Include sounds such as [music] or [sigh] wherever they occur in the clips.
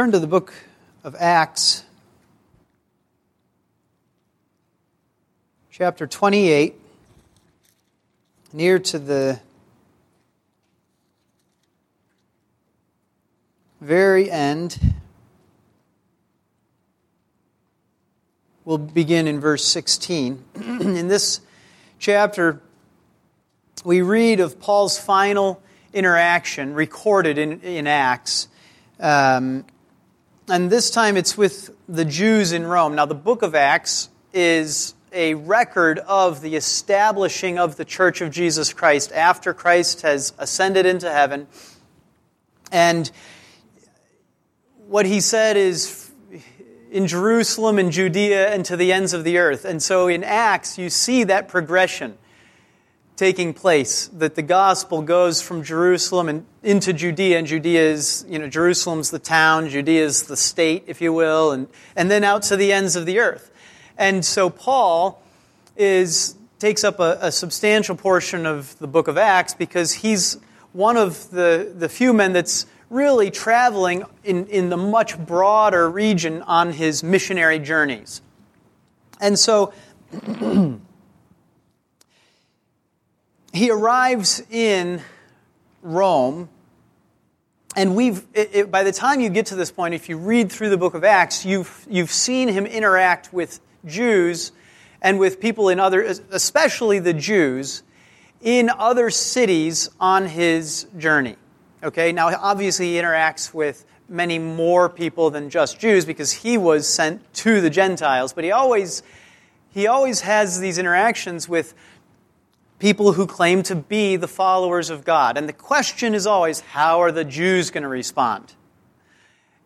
Turn to the book of Acts, chapter 28, near to the very end. We'll begin in verse 16. [clears throat] in this chapter, we read of Paul's final interaction recorded in, in Acts. Um, and this time it's with the Jews in Rome. Now, the book of Acts is a record of the establishing of the church of Jesus Christ after Christ has ascended into heaven. And what he said is in Jerusalem and Judea and to the ends of the earth. And so in Acts, you see that progression taking place that the gospel goes from Jerusalem and into Judea and Judea is you know Jerusalem's the town Judea is the state if you will and and then out to the ends of the earth. And so Paul is takes up a, a substantial portion of the book of Acts because he's one of the the few men that's really traveling in, in the much broader region on his missionary journeys. And so [clears throat] he arrives in Rome, and we've, it, it, by the time you get to this point, if you read through the book of Acts, you've, you've seen him interact with Jews and with people in other, especially the Jews, in other cities on his journey. Okay, now obviously he interacts with many more people than just Jews because he was sent to the Gentiles, but he always, he always has these interactions with people who claim to be the followers of God. And the question is always how are the Jews going to respond?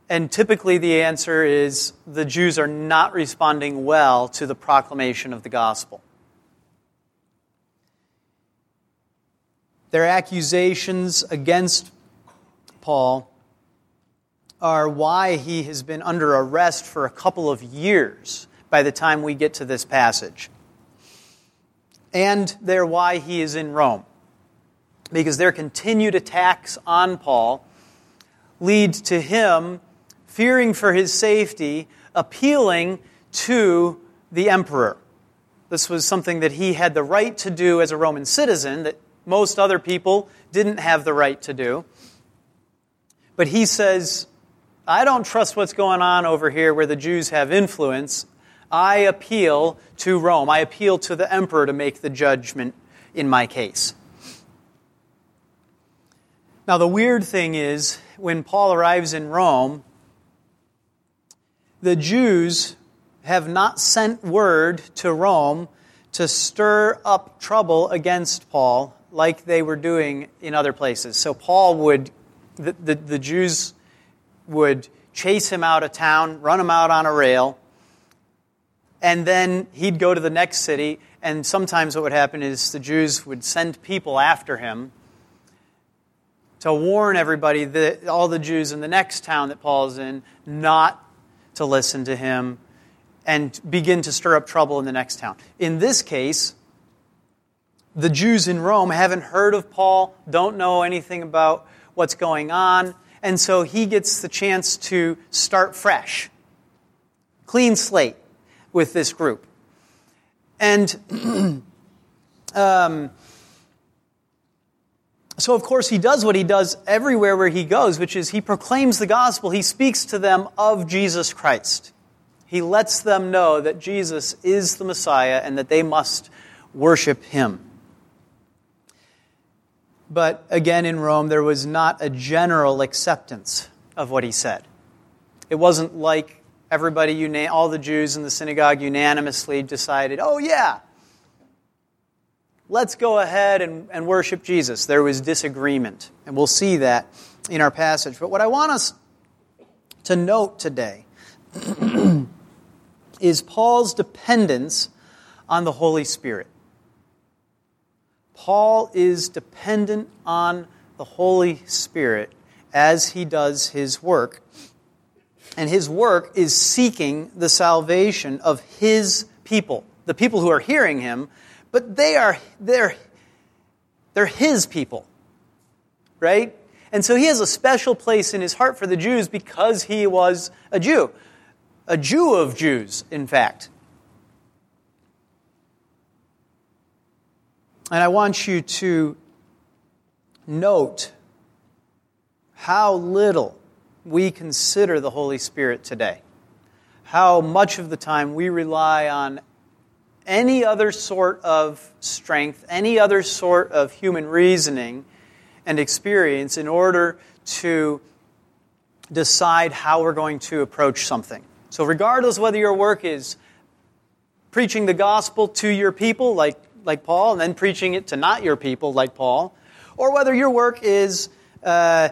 And typically the answer is the Jews are not responding well to the proclamation of the gospel. Their accusations against Paul are why he has been under arrest for a couple of years by the time we get to this passage and they're why he is in Rome. Because their continued attacks on Paul lead to him fearing for his safety, appealing to the emperor. This was something that he had the right to do as a Roman citizen that most other people didn't have the right to do. But he says, I don't trust what's going on over here where the Jews have influence. I appeal to Rome. I appeal to the emperor to make the judgment in my case. Now, the weird thing is, when Paul arrives in Rome, the Jews have not sent word to Rome to stir up trouble against Paul like they were doing in other places. So, Paul would, the, the, the Jews would chase him out of town, run him out on a rail, and then he'd go to the next city, and sometimes what would happen is the Jews would send people after him to warn everybody, that, all the Jews in the next town that Paul's in, not to listen to him and begin to stir up trouble in the next town. In this case, the Jews in Rome haven't heard of Paul, don't know anything about what's going on, and so he gets the chance to start fresh. Clean slate with this group. And [clears throat] um, so, of course, he does what he does everywhere where he goes, which is he proclaims the gospel. He speaks to them of Jesus Christ. He lets them know that Jesus is the Messiah and that they must worship him. But again, in Rome, there was not a general acceptance of what he said. It wasn't like everybody, all the Jews in the synagogue unanimously decided, oh, yeah, let's go ahead and, and worship Jesus. There was disagreement, and we'll see that in our passage. But what I want us to note today [clears throat] is Paul's dependence on the Holy Spirit. Paul is dependent on the Holy Spirit as he does his work and his work is seeking the salvation of his people, the people who are hearing him, but they are they're they're his people. Right? And so he has a special place in his heart for the Jews because he was a Jew. A Jew of Jews, in fact. And I want you to note how little we consider the Holy Spirit today. How much of the time we rely on any other sort of strength, any other sort of human reasoning and experience in order to decide how we're going to approach something. So, regardless whether your work is preaching the gospel to your people, like, like Paul, and then preaching it to not your people, like Paul, or whether your work is uh,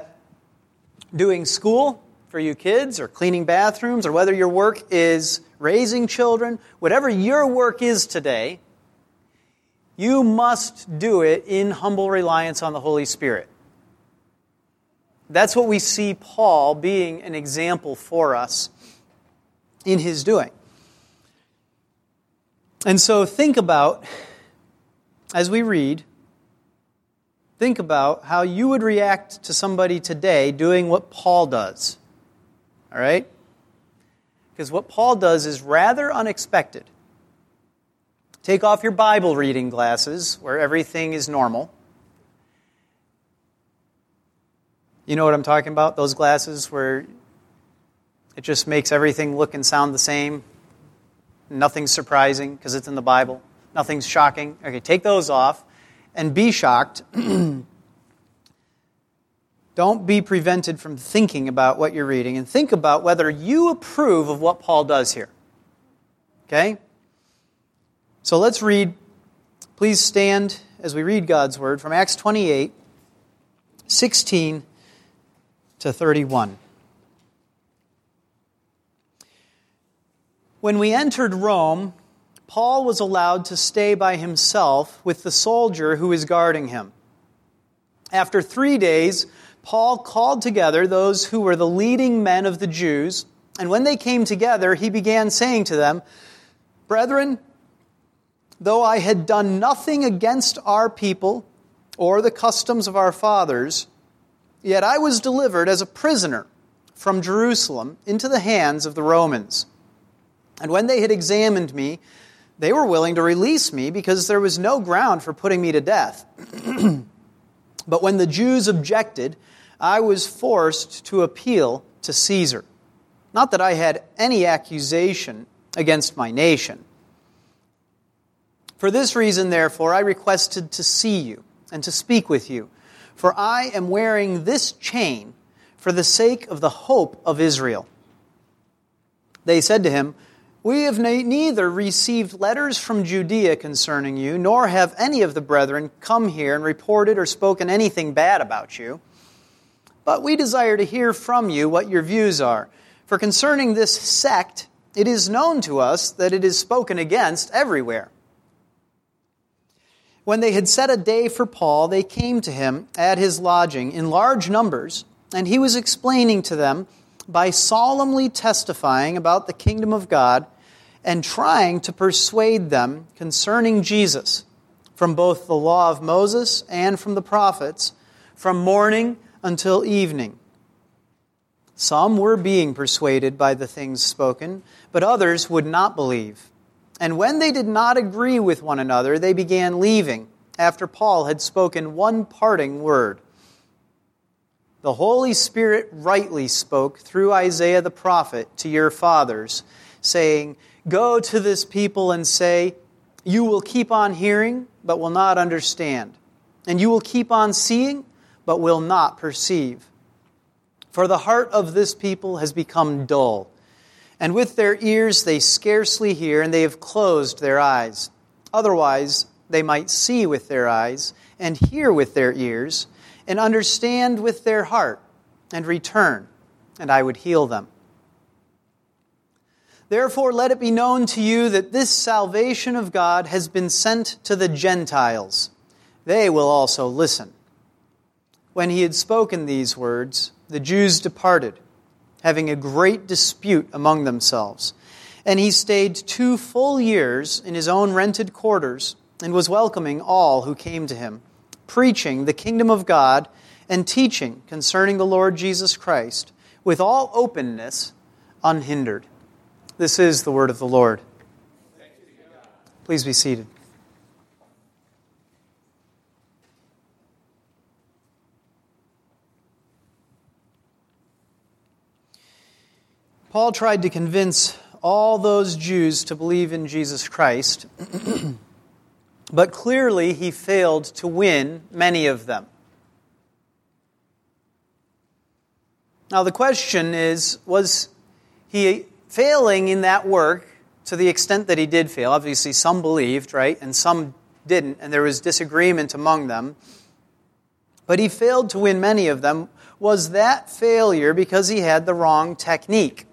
doing school for you kids, or cleaning bathrooms, or whether your work is raising children, whatever your work is today, you must do it in humble reliance on the Holy Spirit. That's what we see Paul being an example for us in his doing. And so think about, as we read, think about how you would react to somebody today doing what Paul does. All right? Because what Paul does is rather unexpected. Take off your Bible reading glasses, where everything is normal. You know what I'm talking about? Those glasses where it just makes everything look and sound the same. Nothing's surprising because it's in the Bible. Nothing's shocking. Okay, take those off and be shocked [clears throat] Don't be prevented from thinking about what you're reading and think about whether you approve of what Paul does here. Okay? So let's read. Please stand as we read God's word from Acts 28 16 to 31. When we entered Rome, Paul was allowed to stay by himself with the soldier who was guarding him. After three days, Paul called together those who were the leading men of the Jews, and when they came together, he began saying to them, Brethren, though I had done nothing against our people or the customs of our fathers, yet I was delivered as a prisoner from Jerusalem into the hands of the Romans. And when they had examined me, they were willing to release me because there was no ground for putting me to death. [clears throat] but when the Jews objected, I was forced to appeal to Caesar. Not that I had any accusation against my nation. For this reason, therefore, I requested to see you and to speak with you, for I am wearing this chain for the sake of the hope of Israel. They said to him, We have neither received letters from Judea concerning you, nor have any of the brethren come here and reported or spoken anything bad about you. But we desire to hear from you what your views are. For concerning this sect, it is known to us that it is spoken against everywhere. When they had set a day for Paul, they came to him at his lodging in large numbers, and he was explaining to them by solemnly testifying about the kingdom of God and trying to persuade them concerning Jesus from both the law of Moses and from the prophets, from morning until evening. Some were being persuaded by the things spoken, but others would not believe. And when they did not agree with one another, they began leaving after Paul had spoken one parting word. The Holy Spirit rightly spoke through Isaiah the prophet to your fathers, saying, Go to this people and say, You will keep on hearing, but will not understand. And you will keep on seeing, but will not perceive. For the heart of this people has become dull, and with their ears they scarcely hear, and they have closed their eyes. Otherwise, they might see with their eyes, and hear with their ears, and understand with their heart, and return, and I would heal them. Therefore, let it be known to you that this salvation of God has been sent to the Gentiles. They will also listen. When he had spoken these words, the Jews departed, having a great dispute among themselves. And he stayed two full years in his own rented quarters and was welcoming all who came to him, preaching the kingdom of God and teaching concerning the Lord Jesus Christ with all openness, unhindered. This is the word of the Lord. Please be seated. Paul tried to convince all those Jews to believe in Jesus Christ, [clears throat] but clearly he failed to win many of them. Now, the question is was he failing in that work to the extent that he did fail? Obviously, some believed, right? And some didn't, and there was disagreement among them. But he failed to win many of them. Was that failure because he had the wrong technique?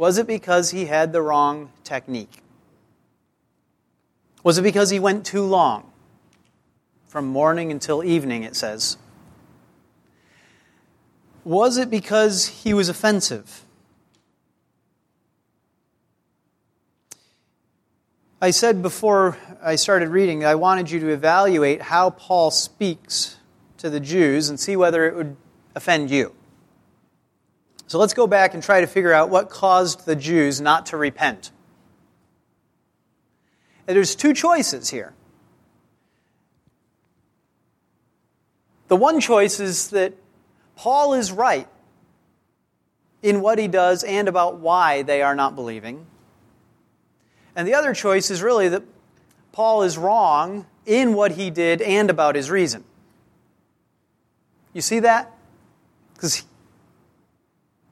Was it because he had the wrong technique? Was it because he went too long? from morning until evening, it says. Was it because he was offensive? I said before I started reading, I wanted you to evaluate how Paul speaks to the Jews and see whether it would offend you. So let's go back and try to figure out what caused the Jews not to repent. And there's two choices here. The one choice is that Paul is right in what he does and about why they are not believing. And the other choice is really that Paul is wrong in what he did and about his reason. You see that? Because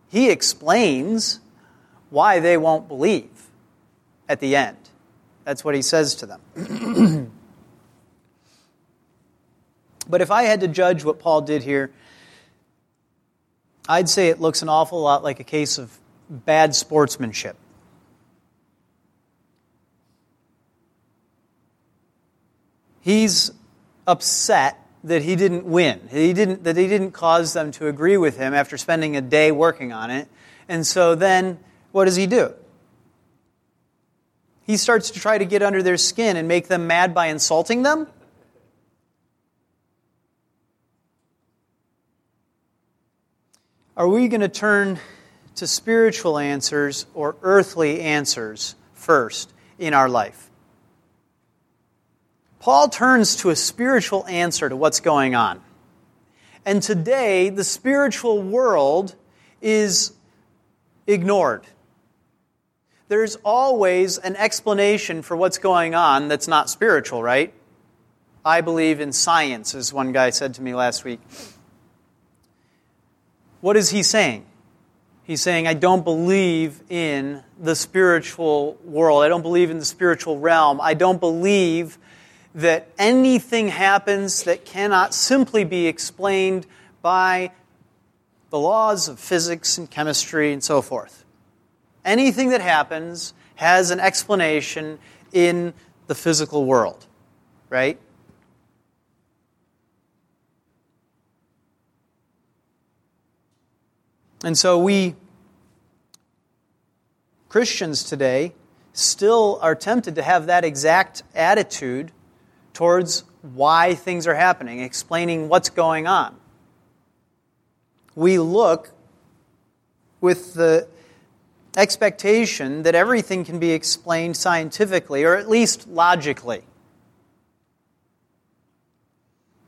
he explains why they won't believe at the end. That's what he says to them. [clears throat] But if I had to judge what Paul did here, I'd say it looks an awful lot like a case of bad sportsmanship. He's upset that he didn't win. He didn't, that he didn't cause them to agree with him after spending a day working on it. And so then, what does he do? He starts to try to get under their skin and make them mad by insulting them? Are we going to turn to spiritual answers or earthly answers first in our life? Paul turns to a spiritual answer to what's going on. And today, the spiritual world is ignored. There's always an explanation for what's going on that's not spiritual, right? I believe in science, as one guy said to me last week. What is he saying? He's saying, I don't believe in the spiritual world. I don't believe in the spiritual realm. I don't believe that anything happens that cannot simply be explained by the laws of physics and chemistry and so forth. Anything that happens has an explanation in the physical world, right? And so we, Christians today, still are tempted to have that exact attitude towards why things are happening, explaining what's going on. We look with the expectation that everything can be explained scientifically or at least logically.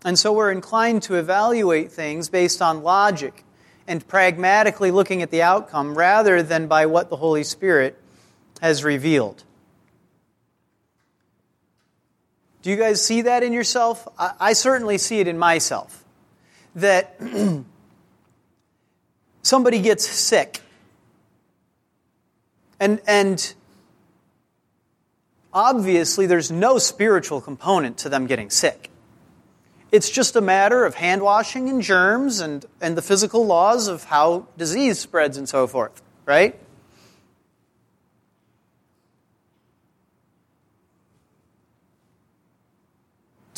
And so we're inclined to evaluate things based on logic and pragmatically looking at the outcome rather than by what the Holy Spirit has revealed. Do you guys see that in yourself? I, I certainly see it in myself. That [clears throat] somebody gets sick. And, and obviously, there's no spiritual component to them getting sick. It's just a matter of hand washing and germs and, and the physical laws of how disease spreads and so forth, right?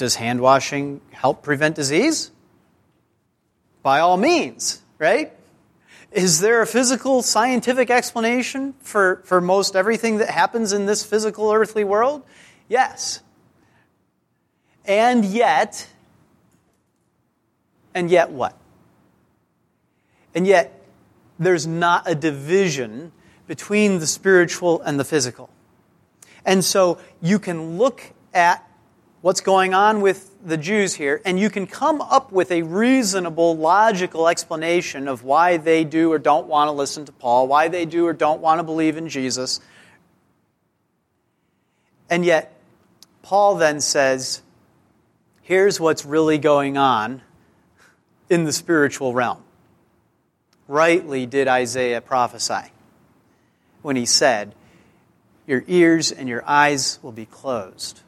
Does hand washing help prevent disease? By all means, right? Is there a physical scientific explanation for, for most everything that happens in this physical earthly world? Yes. And yet, and yet what? And yet, there's not a division between the spiritual and the physical. And so you can look at what's going on with the Jews here, and you can come up with a reasonable, logical explanation of why they do or don't want to listen to Paul, why they do or don't want to believe in Jesus. And yet, Paul then says, here's what's really going on in the spiritual realm. Rightly did Isaiah prophesy when he said, Your ears and your eyes will be closed.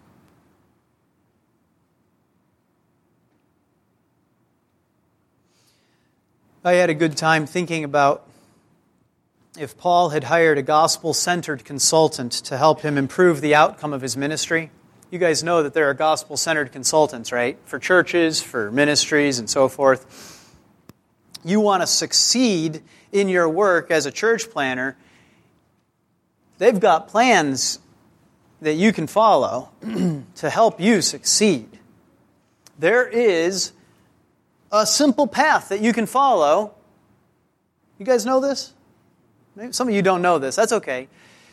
I had a good time thinking about if Paul had hired a gospel centered consultant to help him improve the outcome of his ministry. You guys know that there are gospel centered consultants, right? For churches, for ministries, and so forth. You want to succeed in your work as a church planner, they've got plans that you can follow [clears throat] to help you succeed. There is a simple path that you can follow. You guys know this? Maybe some of you don't know this. That's okay.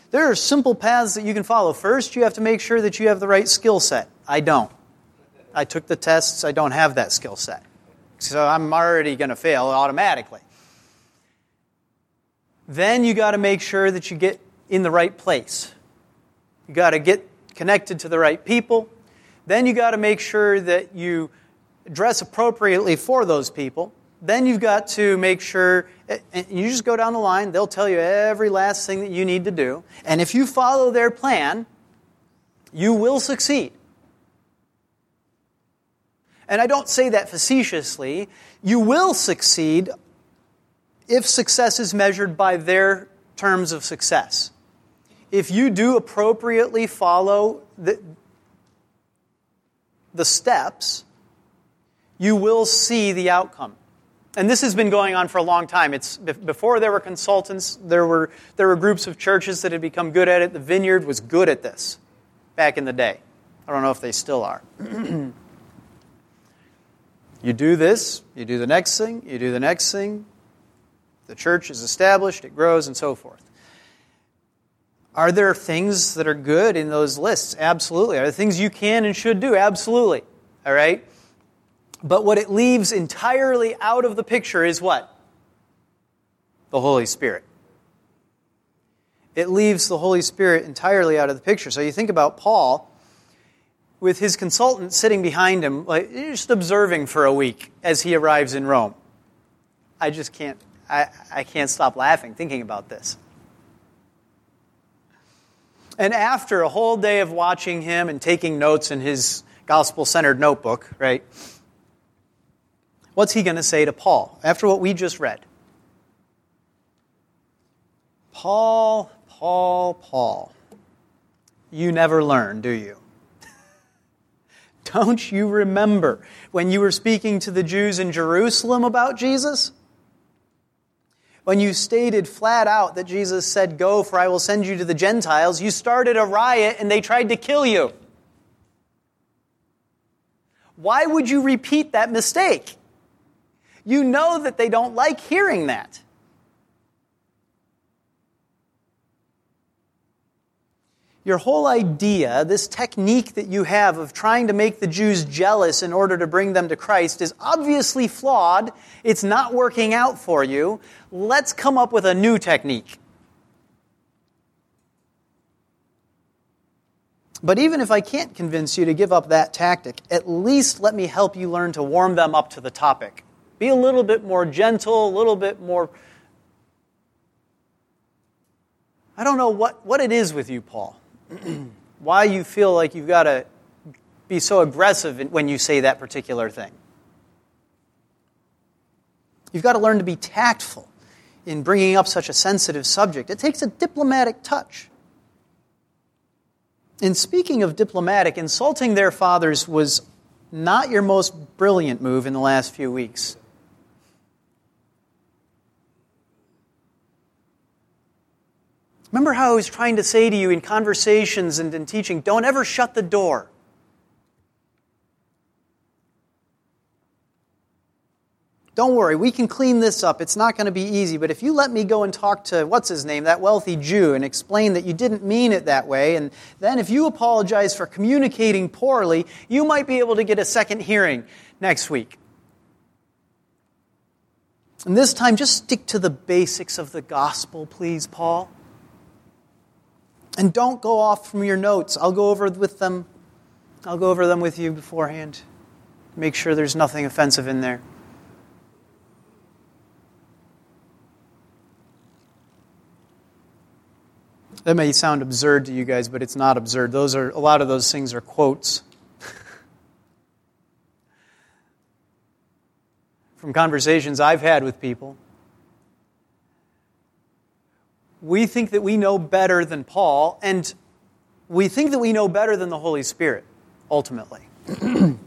There are simple paths that you can follow. First, you have to make sure that you have the right skill set. I don't. I took the tests, I don't have that skill set. So I'm already going to fail automatically. Then you got to make sure that you get in the right place. You got to get connected to the right people. Then you got to make sure that you dress appropriately for those people. Then you've got to make sure, you just go down the line, they'll tell you every last thing that you need to do. And if you follow their plan, you will succeed. And I don't say that facetiously. You will succeed if success is measured by their terms of success. If you do appropriately follow the, the steps, you will see the outcome. And this has been going on for a long time. It's before there were consultants, there were there were groups of churches that had become good at it. The Vineyard was good at this back in the day. I don't know if they still are. [clears throat] you do this, you do the next thing, you do the next thing. The church is established, it grows, and so forth. Are there things that are good in those lists? Absolutely. Are there things you can and should do? Absolutely. All right? But what it leaves entirely out of the picture is what? The Holy Spirit. It leaves the Holy Spirit entirely out of the picture. So you think about Paul with his consultant sitting behind him, like just observing for a week as he arrives in Rome. I just can't I, I can't stop laughing thinking about this. And after a whole day of watching him and taking notes in his gospel centered notebook, right? What's he going to say to Paul after what we just read? Paul, Paul, Paul. You never learn, do you? [laughs] Don't you remember when you were speaking to the Jews in Jerusalem about Jesus? When you stated flat out that Jesus said, Go, for I will send you to the Gentiles, you started a riot and they tried to kill you. Why would you repeat that mistake? You know that they don't like hearing that. Your whole idea, this technique that you have of trying to make the Jews jealous in order to bring them to Christ, is obviously flawed. It's not working out for you. Let's come up with a new technique. But even if I can't convince you to give up that tactic, at least let me help you learn to warm them up to the topic. Be a little bit more gentle, a little bit more. I don't know what, what it is with you, Paul. [clears throat] Why you feel like you've got to be so aggressive when you say that particular thing. You've got to learn to be tactful in bringing up such a sensitive subject. It takes a diplomatic touch. In speaking of diplomatic, insulting their fathers was not your most brilliant move in the last few weeks. Remember how I was trying to say to you in conversations and in teaching don't ever shut the door. Don't worry, we can clean this up. It's not going to be easy. But if you let me go and talk to, what's his name, that wealthy Jew, and explain that you didn't mean it that way, and then if you apologize for communicating poorly, you might be able to get a second hearing next week. And this time, just stick to the basics of the gospel, please, Paul. And don't go off from your notes. I'll go over with them. I'll go over them with you beforehand. Make sure there's nothing offensive in there. That may sound absurd to you guys, but it's not absurd. Those are a lot of those things are quotes [laughs] from conversations I've had with people. We think that we know better than Paul, and we think that we know better than the Holy Spirit, ultimately. [clears throat]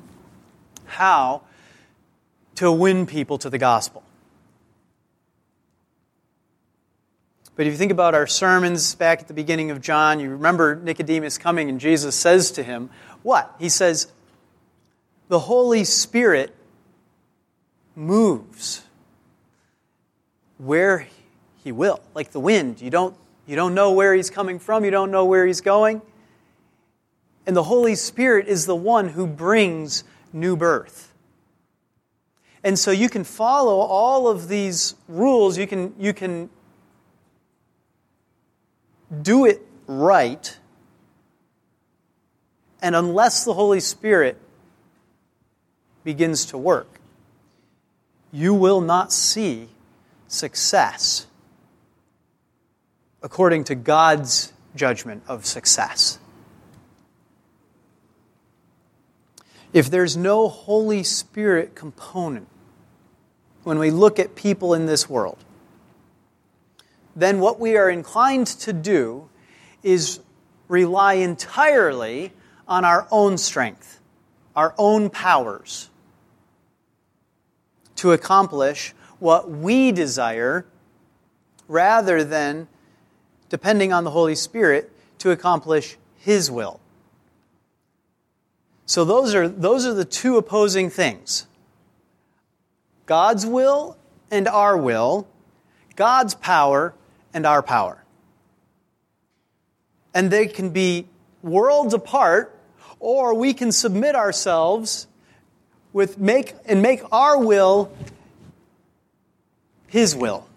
How to win people to the gospel. But if you think about our sermons back at the beginning of John, you remember Nicodemus coming and Jesus says to him, What? He says, The Holy Spirit moves where he will, like the wind. You don't, you don't know where he's coming from, you don't know where he's going. And the Holy Spirit is the one who brings new birth. And so you can follow all of these rules. You can, you can do it right, and unless the Holy Spirit begins to work, you will not see success according to God's judgment of success. If there's no Holy Spirit component when we look at people in this world, then what we are inclined to do is rely entirely on our own strength, our own powers, to accomplish what we desire rather than depending on the Holy Spirit to accomplish His will. So those are, those are the two opposing things God's will and our will, God's power and our power. And they can be worlds apart, or we can submit ourselves with make and make our will his will.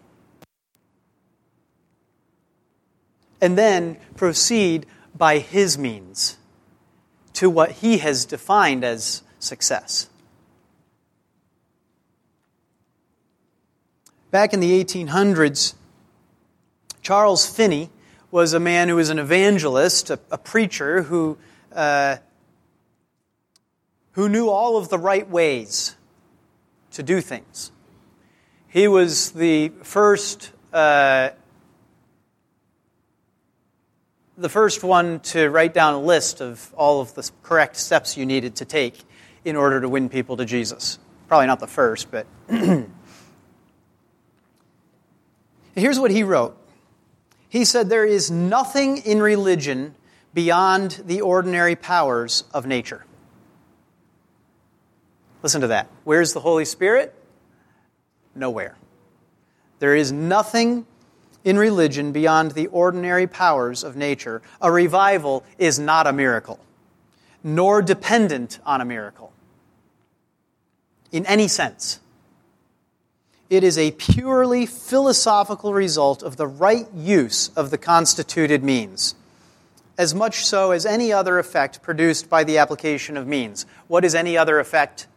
And then proceed by his means to what he has defined as success. Back in the 1800s, Charles Finney was a man who was an evangelist, a, a preacher who, uh, who knew all of the right ways to do things. He was the first, uh, the first one to write down a list of all of the correct steps you needed to take in order to win people to Jesus. Probably not the first, but [clears throat] here's what he wrote. He said, There is nothing in religion beyond the ordinary powers of nature. Listen to that. Where's the Holy Spirit? Nowhere. There is nothing in religion beyond the ordinary powers of nature. A revival is not a miracle, nor dependent on a miracle in any sense. It is a purely philosophical result of the right use of the constituted means, as much so as any other effect produced by the application of means. What is any other effect?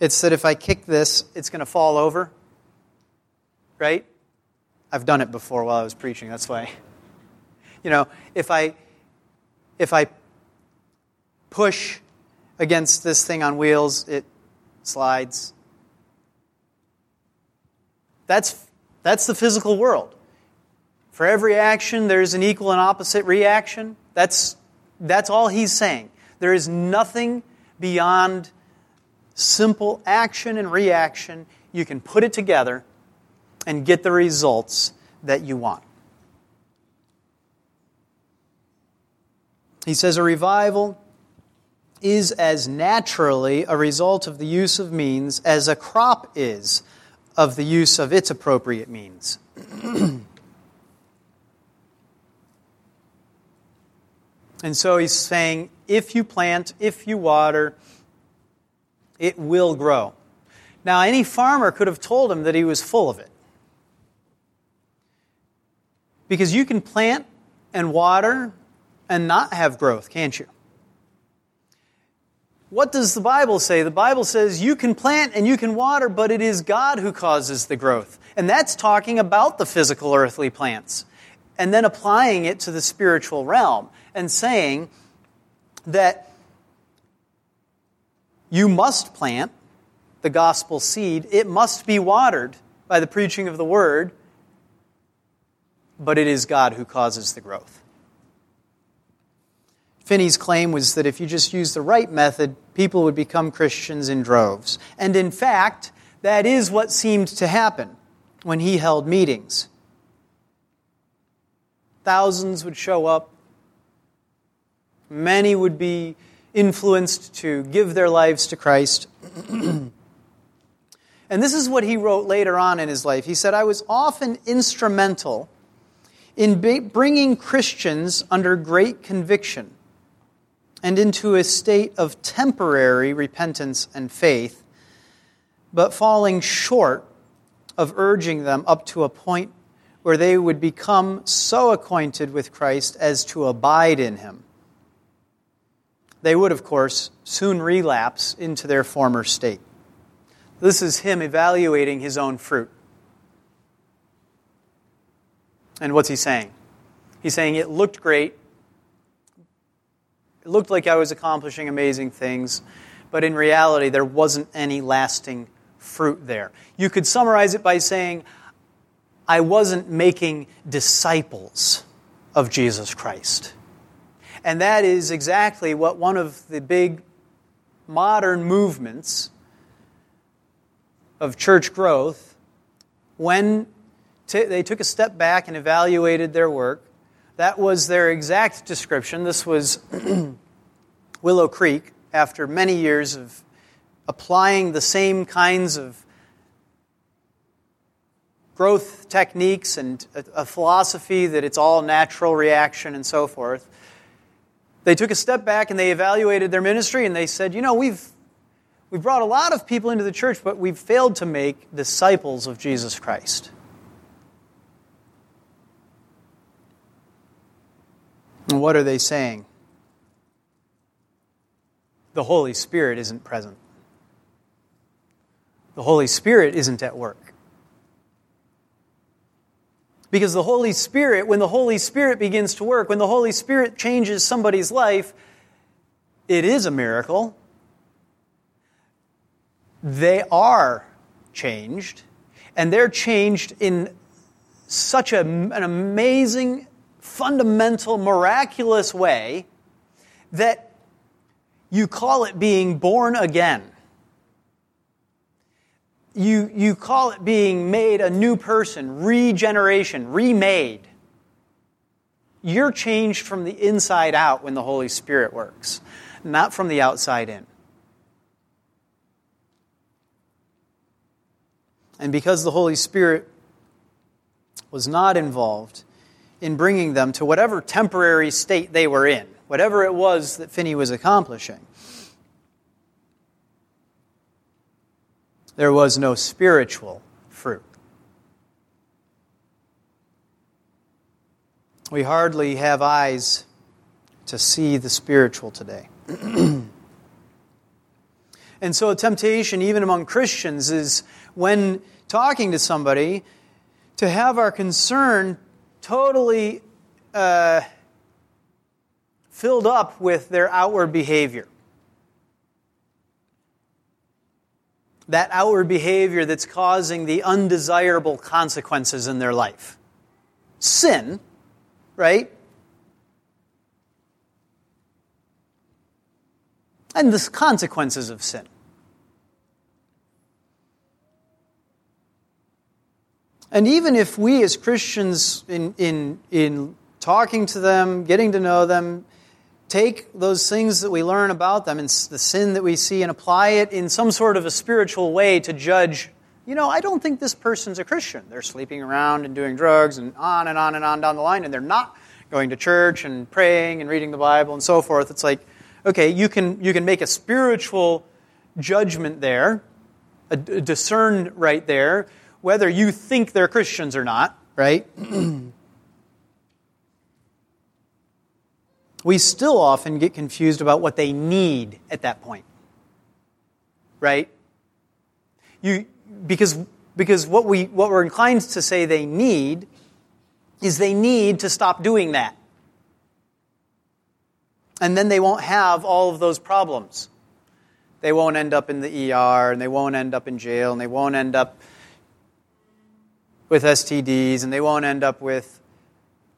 It's that if I kick this, it's going to fall over, right? I've done it before while I was preaching, that's why. [laughs] You know, if I if I push against this thing on wheels, it slides that's, that's the physical world. For every action, there's an equal and opposite reaction. That's, that's all he's saying. There is nothing beyond simple action and reaction. You can put it together and get the results that you want. He says a revival is as naturally a result of the use of means as a crop is of the use of its appropriate means. [clears throat] and so he's saying if you plant, if you water, it will grow. Now, any farmer could have told him that he was full of it. Because you can plant and water and not have growth, can't you? What does the Bible say? The Bible says you can plant and you can water, but it is God who causes the growth. And that's talking about the physical earthly plants. And then applying it to the spiritual realm and saying that you must plant the gospel seed, it must be watered by the preaching of the word, but it is God who causes the growth. Finney's claim was that if you just use the right method, people would become Christians in droves. And in fact, that is what seemed to happen when he held meetings. Thousands would show up, many would be influenced to give their lives to Christ. [clears throat] and this is what he wrote later on in his life. He said, I was often instrumental in bringing Christians under great conviction and into a state of temporary repentance and faith, but falling short of urging them up to a point where they would become so acquainted with Christ as to abide in him. They would, of course, soon relapse into their former state. This is him evaluating his own fruit. And what's he saying? He's saying it looked great, it looked like I was accomplishing amazing things, but in reality, there wasn't any lasting fruit there. You could summarize it by saying, I wasn't making disciples of Jesus Christ. And that is exactly what one of the big modern movements of church growth, when t- they took a step back and evaluated their work, that was their exact description. This was [clears throat] Willow Creek after many years of applying the same kinds of growth techniques and a, philosophy that it's all natural reaction and so forth. They took a step back and they evaluated their ministry and they said, you know, we've, we've brought a lot of people into the church, but we've failed to make disciples of Jesus Christ. And what are they saying? The Holy Spirit isn't present. The Holy Spirit isn't at work. Because the Holy Spirit, when the Holy Spirit begins to work, when the Holy Spirit changes somebody's life, it is a miracle. They are changed, and they're changed in such a, an amazing fundamental, miraculous way that you call it being born again. You, you call it being made a new person, regeneration, remade. You're changed from the inside out when the Holy Spirit works, not from the outside in. And because the Holy Spirit was not involved in bringing them to whatever temporary state they were in, whatever it was that Finney was accomplishing. There was no spiritual fruit. We hardly have eyes to see the spiritual today. [clears throat] and so, a temptation, even among Christians, is when talking to somebody to have our concern totally uh, filled up with their outward behavior. That outward behavior that's causing the undesirable consequences in their life. Sin, right? And the consequences of sin. And even if we as Christians, in, in, in talking to them, getting to know them, take those things that we learn about them and the sin that we see and apply it in some sort of a spiritual way to judge, you know, I don't think this person's a Christian. They're sleeping around and doing drugs and on and on and on down the line, and they're not going to church and praying and reading the Bible and so forth. It's like, okay, you can, you can make a spiritual judgment there, a, a discern right there, whether you think they're Christians or not, right? [clears throat] we still often get confused about what they need at that point. Right? You, because because what, we, what we're inclined to say they need is they need to stop doing that. And then they won't have all of those problems. They won't end up in the ER, and they won't end up in jail, and they won't end up with STDs, and they won't end up with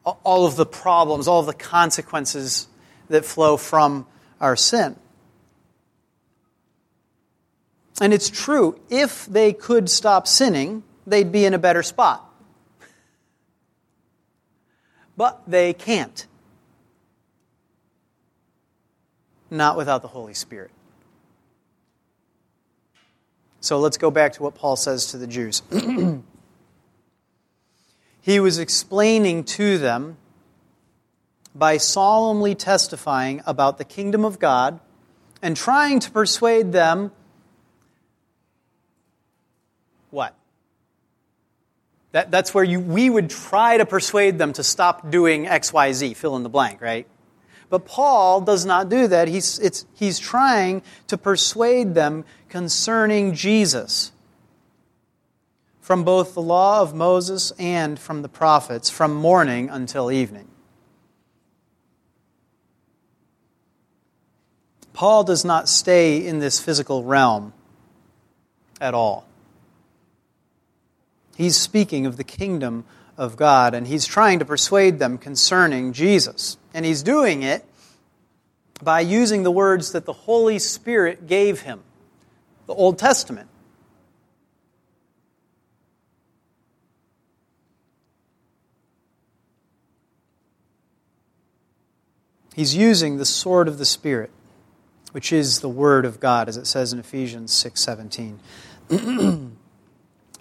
all of the problems, all of the consequences that flow from our sin. And it's true, if they could stop sinning, they'd be in a better spot. But they can't. Not without the Holy Spirit. So let's go back to what Paul says to the Jews. [clears throat] he was explaining to them by solemnly testifying about the kingdom of God and trying to persuade them what? That, that's where you, we would try to persuade them to stop doing XYZ, fill in the blank, right? But Paul does not do that. He's, he's trying to persuade them concerning Jesus from both the law of Moses and from the prophets, from morning until evening. Paul does not stay in this physical realm at all. He's speaking of the kingdom of God, and he's trying to persuade them concerning Jesus. And he's doing it by using the words that the Holy Spirit gave him, the Old Testament. He's using the sword of the Spirit, which is the word of God, as it says in Ephesians 6:17. [clears throat]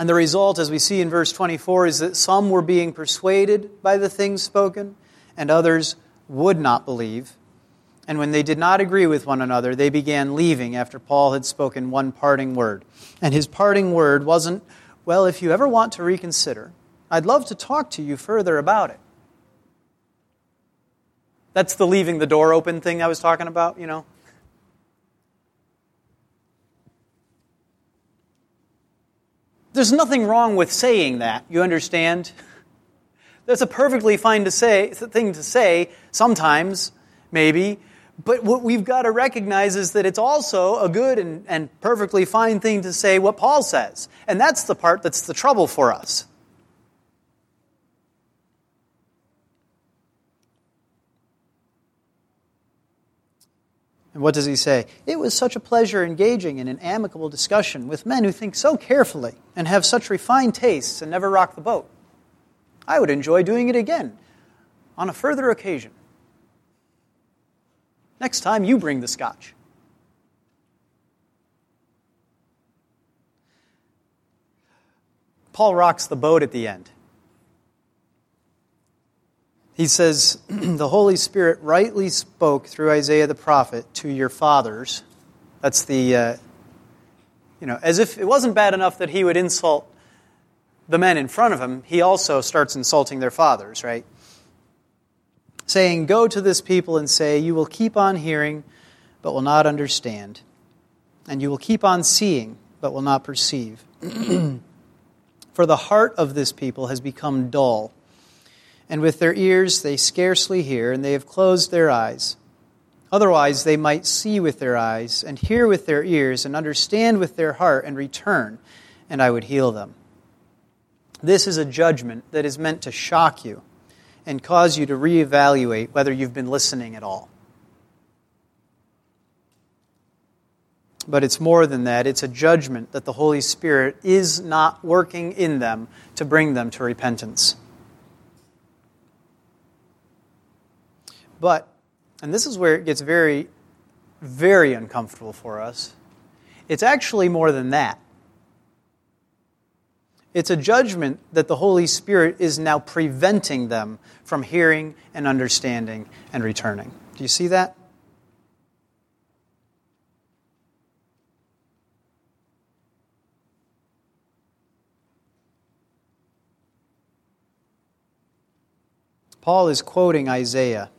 And the result, as we see in verse 24, is that some were being persuaded by the things spoken, and others would not believe. And when they did not agree with one another, they began leaving after Paul had spoken one parting word. And his parting word wasn't, well, if you ever want to reconsider, I'd love to talk to you further about it. That's the leaving the door open thing I was talking about, you know. There's nothing wrong with saying that, you understand? That's a perfectly fine to say, thing to say sometimes, maybe. But what we've got to recognize is that it's also a good and, and perfectly fine thing to say what Paul says. And that's the part that's the trouble for us. What does he say? It was such a pleasure engaging in an amicable discussion with men who think so carefully and have such refined tastes and never rock the boat. I would enjoy doing it again on a further occasion. Next time, you bring the scotch. Paul rocks the boat at the end. He says, [clears throat] The Holy Spirit rightly spoke through Isaiah the prophet to your fathers. That's the, uh, you know, as if it wasn't bad enough that he would insult the men in front of him, he also starts insulting their fathers, right? Saying, Go to this people and say, You will keep on hearing, but will not understand. And you will keep on seeing, but will not perceive. [clears throat] For the heart of this people has become dull and with their ears they scarcely hear, and they have closed their eyes. Otherwise, they might see with their eyes, and hear with their ears, and understand with their heart, and return, and I would heal them. This is a judgment that is meant to shock you and cause you to reevaluate whether you've been listening at all. But it's more than that. It's a judgment that the Holy Spirit is not working in them to bring them to repentance. But and this is where it gets very, very uncomfortable for us, it's actually more than that. It's a judgment that the Holy Spirit is now preventing them from hearing and understanding and returning. Do you see that? Paul is quoting Isaiah,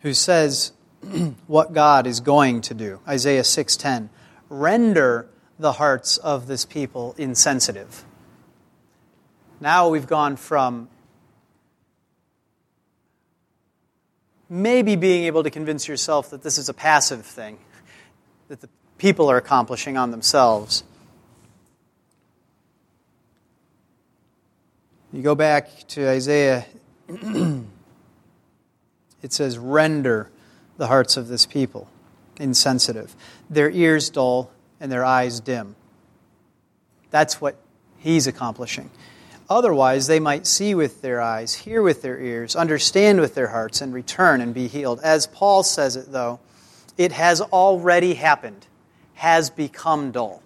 who says [clears throat] what God is going to do. Isaiah 6:10, "Render the hearts of this people insensitive." Now we've gone from maybe being able to convince yourself that this is a passive thing that the people are accomplishing on themselves You go back to Isaiah, [clears throat] it says, render the hearts of this people insensitive, their ears dull, and their eyes dim. That's what he's accomplishing. Otherwise, they might see with their eyes, hear with their ears, understand with their hearts, and return and be healed. As Paul says it, though, it has already happened, has become dull.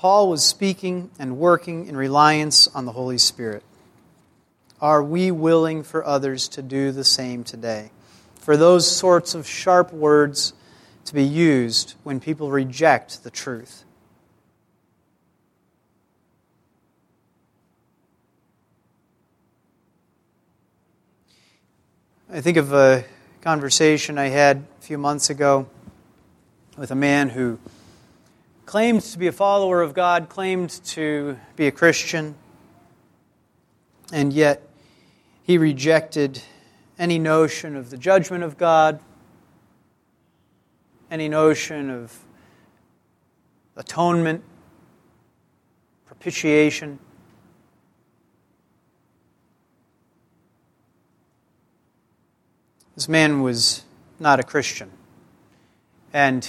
Paul was speaking and working in reliance on the Holy Spirit. Are we willing for others to do the same today? For those sorts of sharp words to be used when people reject the truth. I think of a conversation I had a few months ago with a man who claimed to be a follower of God, claimed to be a Christian, and yet he rejected any notion of the judgment of God, any notion of atonement, propitiation. This man was not a Christian. And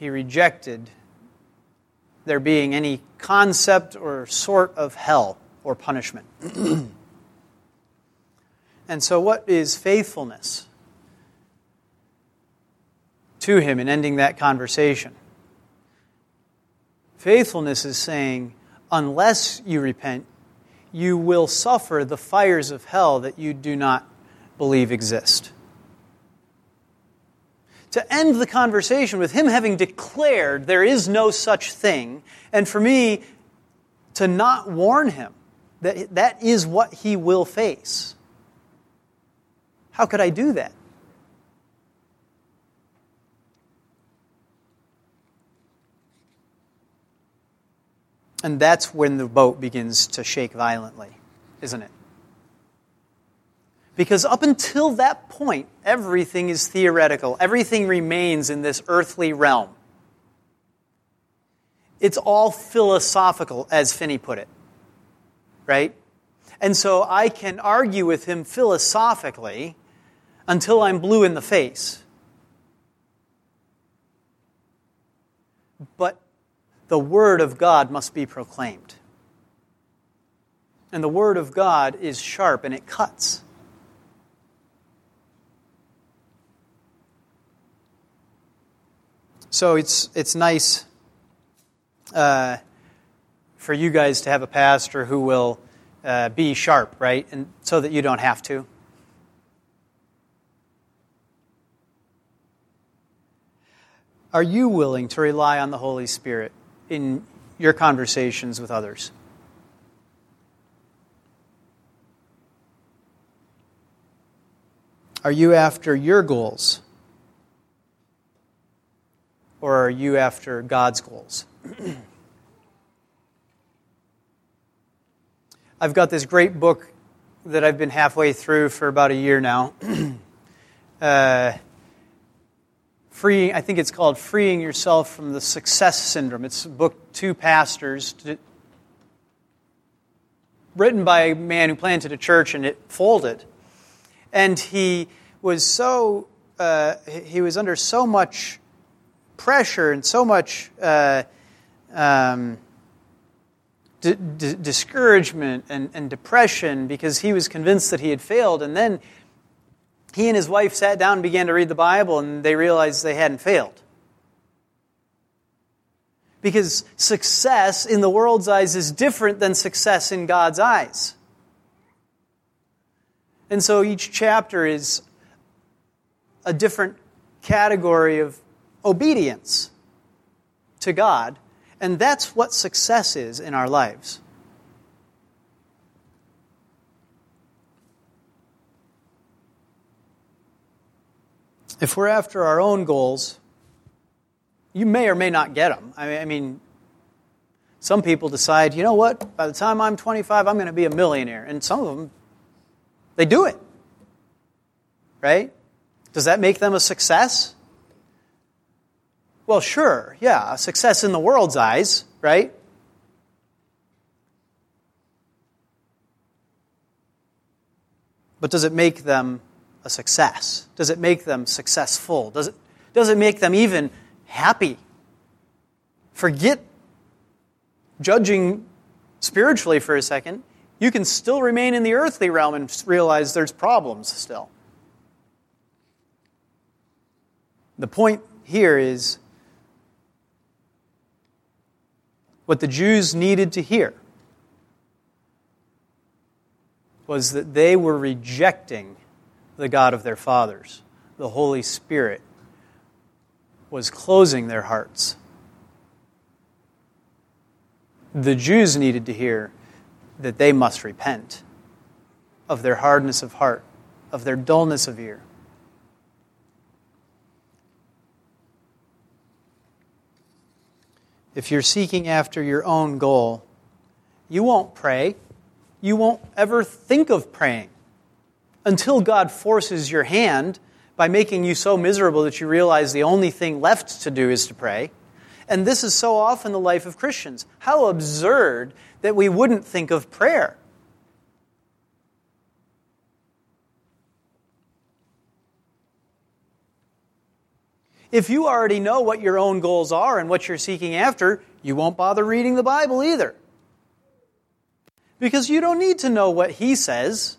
he rejected there being any concept or sort of hell or punishment. [clears throat] and so, what is faithfulness to him in ending that conversation? Faithfulness is saying, unless you repent, you will suffer the fires of hell that you do not believe exist to end the conversation with him having declared there is no such thing, and for me to not warn him that that is what he will face. How could I do that? And that's when the boat begins to shake violently, isn't it? Because up until that point, everything is theoretical, everything remains in this earthly realm. It's all philosophical, as Finney put it. Right? And so I can argue with him philosophically until I'm blue in the face. But the Word of God must be proclaimed. And the Word of God is sharp and it cuts. So it's, it's nice uh, for you guys to have a pastor who will uh, be sharp, right? And so that you don't have to. Are you willing to rely on the Holy Spirit in your conversations with others? Are you after your goals? Or are you after God's goals? [clears throat] I've got this great book that I've been halfway through for about a year now. [clears throat] uh, freeing, I think it's called Freeing Yourself from the Success Syndrome. It's a book, two pastors, to, written by a man who planted a church and it folded. And he was so, uh, he was under so much pressure and so much uh, um, d- d- discouragement and, and depression because he was convinced that he had failed. And then he and his wife sat down and began to read the Bible, and they realized they hadn't failed. Because success in the world's eyes is different than success in God's eyes. And so each chapter is a different category of obedience to God. And that's what success is in our lives. If we're after our own goals, you may or may not get them. I mean, some people decide, you know what, by the time I'm 25, I'm going to be a millionaire. And some of them, they do it. Right? Does that make them a success? Well, sure, yeah, success in the world's eyes, right? But does it make them a success? Does it make them successful? Does it, does it make them even happy? Forget judging spiritually for a second. You can still remain in the earthly realm and realize there's problems still. The point here is What the Jews needed to hear was that they were rejecting the God of their fathers. The Holy Spirit was closing their hearts. The Jews needed to hear that they must repent of their hardness of heart, of their dullness of ear. If you're seeking after your own goal, you won't pray. You won't ever think of praying until God forces your hand by making you so miserable that you realize the only thing left to do is to pray. And this is so often the life of Christians. How absurd that we wouldn't think of prayer. If you already know what your own goals are and what you're seeking after, you won't bother reading the Bible either. Because you don't need to know what He says.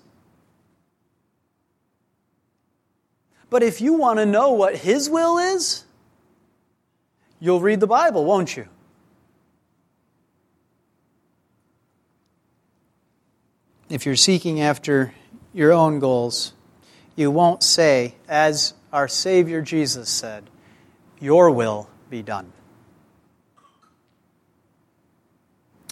But if you want to know what His will is, you'll read the Bible, won't you? If you're seeking after your own goals, you won't say, as our Savior Jesus said, your will be done.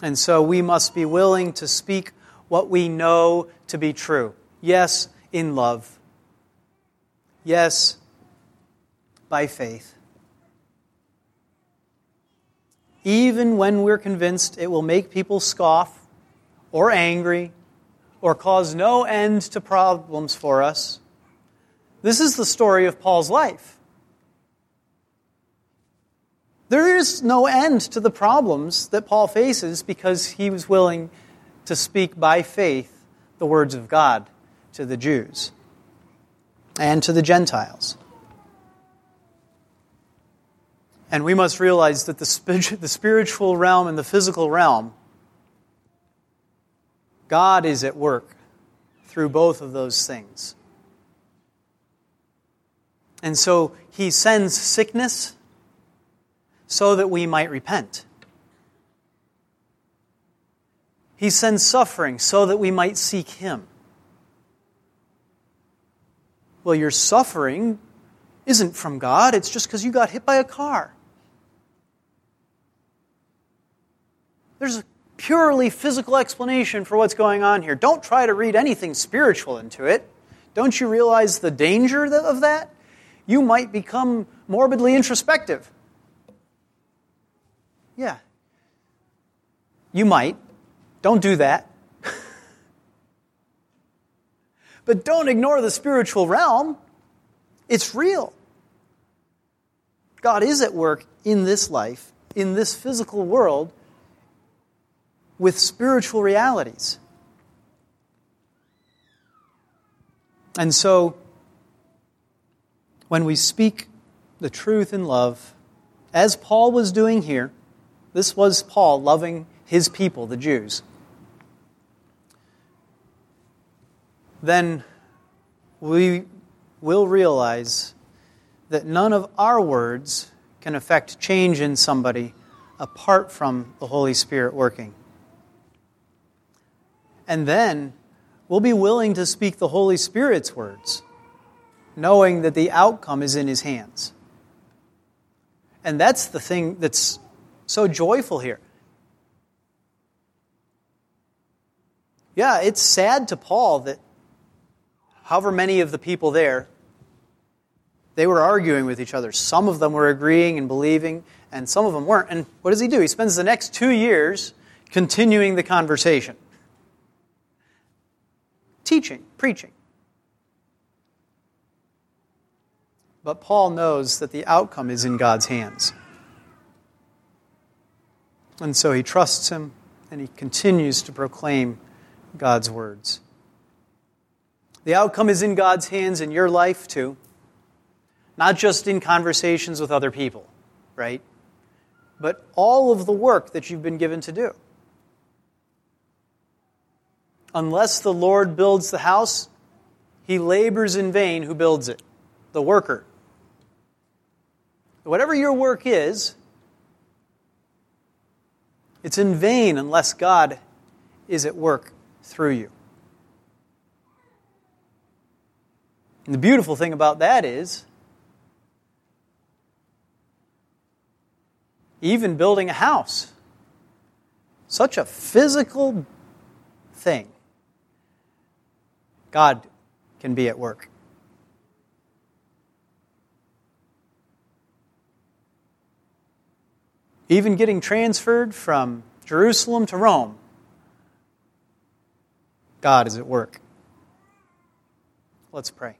And so we must be willing to speak what we know to be true. Yes, in love. Yes, by faith. Even when we're convinced it will make people scoff or angry or cause no end to problems for us. This is the story of Paul's life. There is no end to the problems that Paul faces because he was willing to speak by faith the words of God to the Jews and to the Gentiles. And we must realize that the, spiritual realm and the physical realm, God is at work through both of those things. And so he sends sickness so that we might repent. He sends suffering so that we might seek Him. Well, your suffering isn't from God, it's just because you got hit by a car. There's a purely physical explanation for what's going on here. Don't try to read anything spiritual into it. Don't you realize the danger of that? You might become morbidly introspective. Yeah. You might. Don't do that. [laughs] but don't ignore the spiritual realm. It's real. God is at work in this life, in this physical world, with spiritual realities. And so, when we speak the truth in love, as Paul was doing here, this was Paul loving his people, the Jews, then we will realize that none of our words can affect change in somebody apart from the Holy Spirit working. And then we'll be willing to speak the Holy Spirit's words, knowing that the outcome is in His hands. And that's the thing that's so joyful here. Yeah, it's sad to Paul that however many of the people there, they were arguing with each other. Some of them were agreeing and believing, and some of them weren't. And what does he do? He spends the next two years continuing the conversation, teaching, preaching. But Paul knows that the outcome is in God's hands. And so he trusts him and he continues to proclaim God's words. The outcome is in God's hands in your life, too. Not just in conversations with other people, right? But all of the work that you've been given to do. Unless the Lord builds the house, he labors in vain who builds it, the worker. Whatever your work is, it's in vain unless God is at work through you. And the beautiful thing about that is, even building a house, such a physical thing, God can be at work. Even getting transferred from Jerusalem to Rome, God is at work. Let's pray.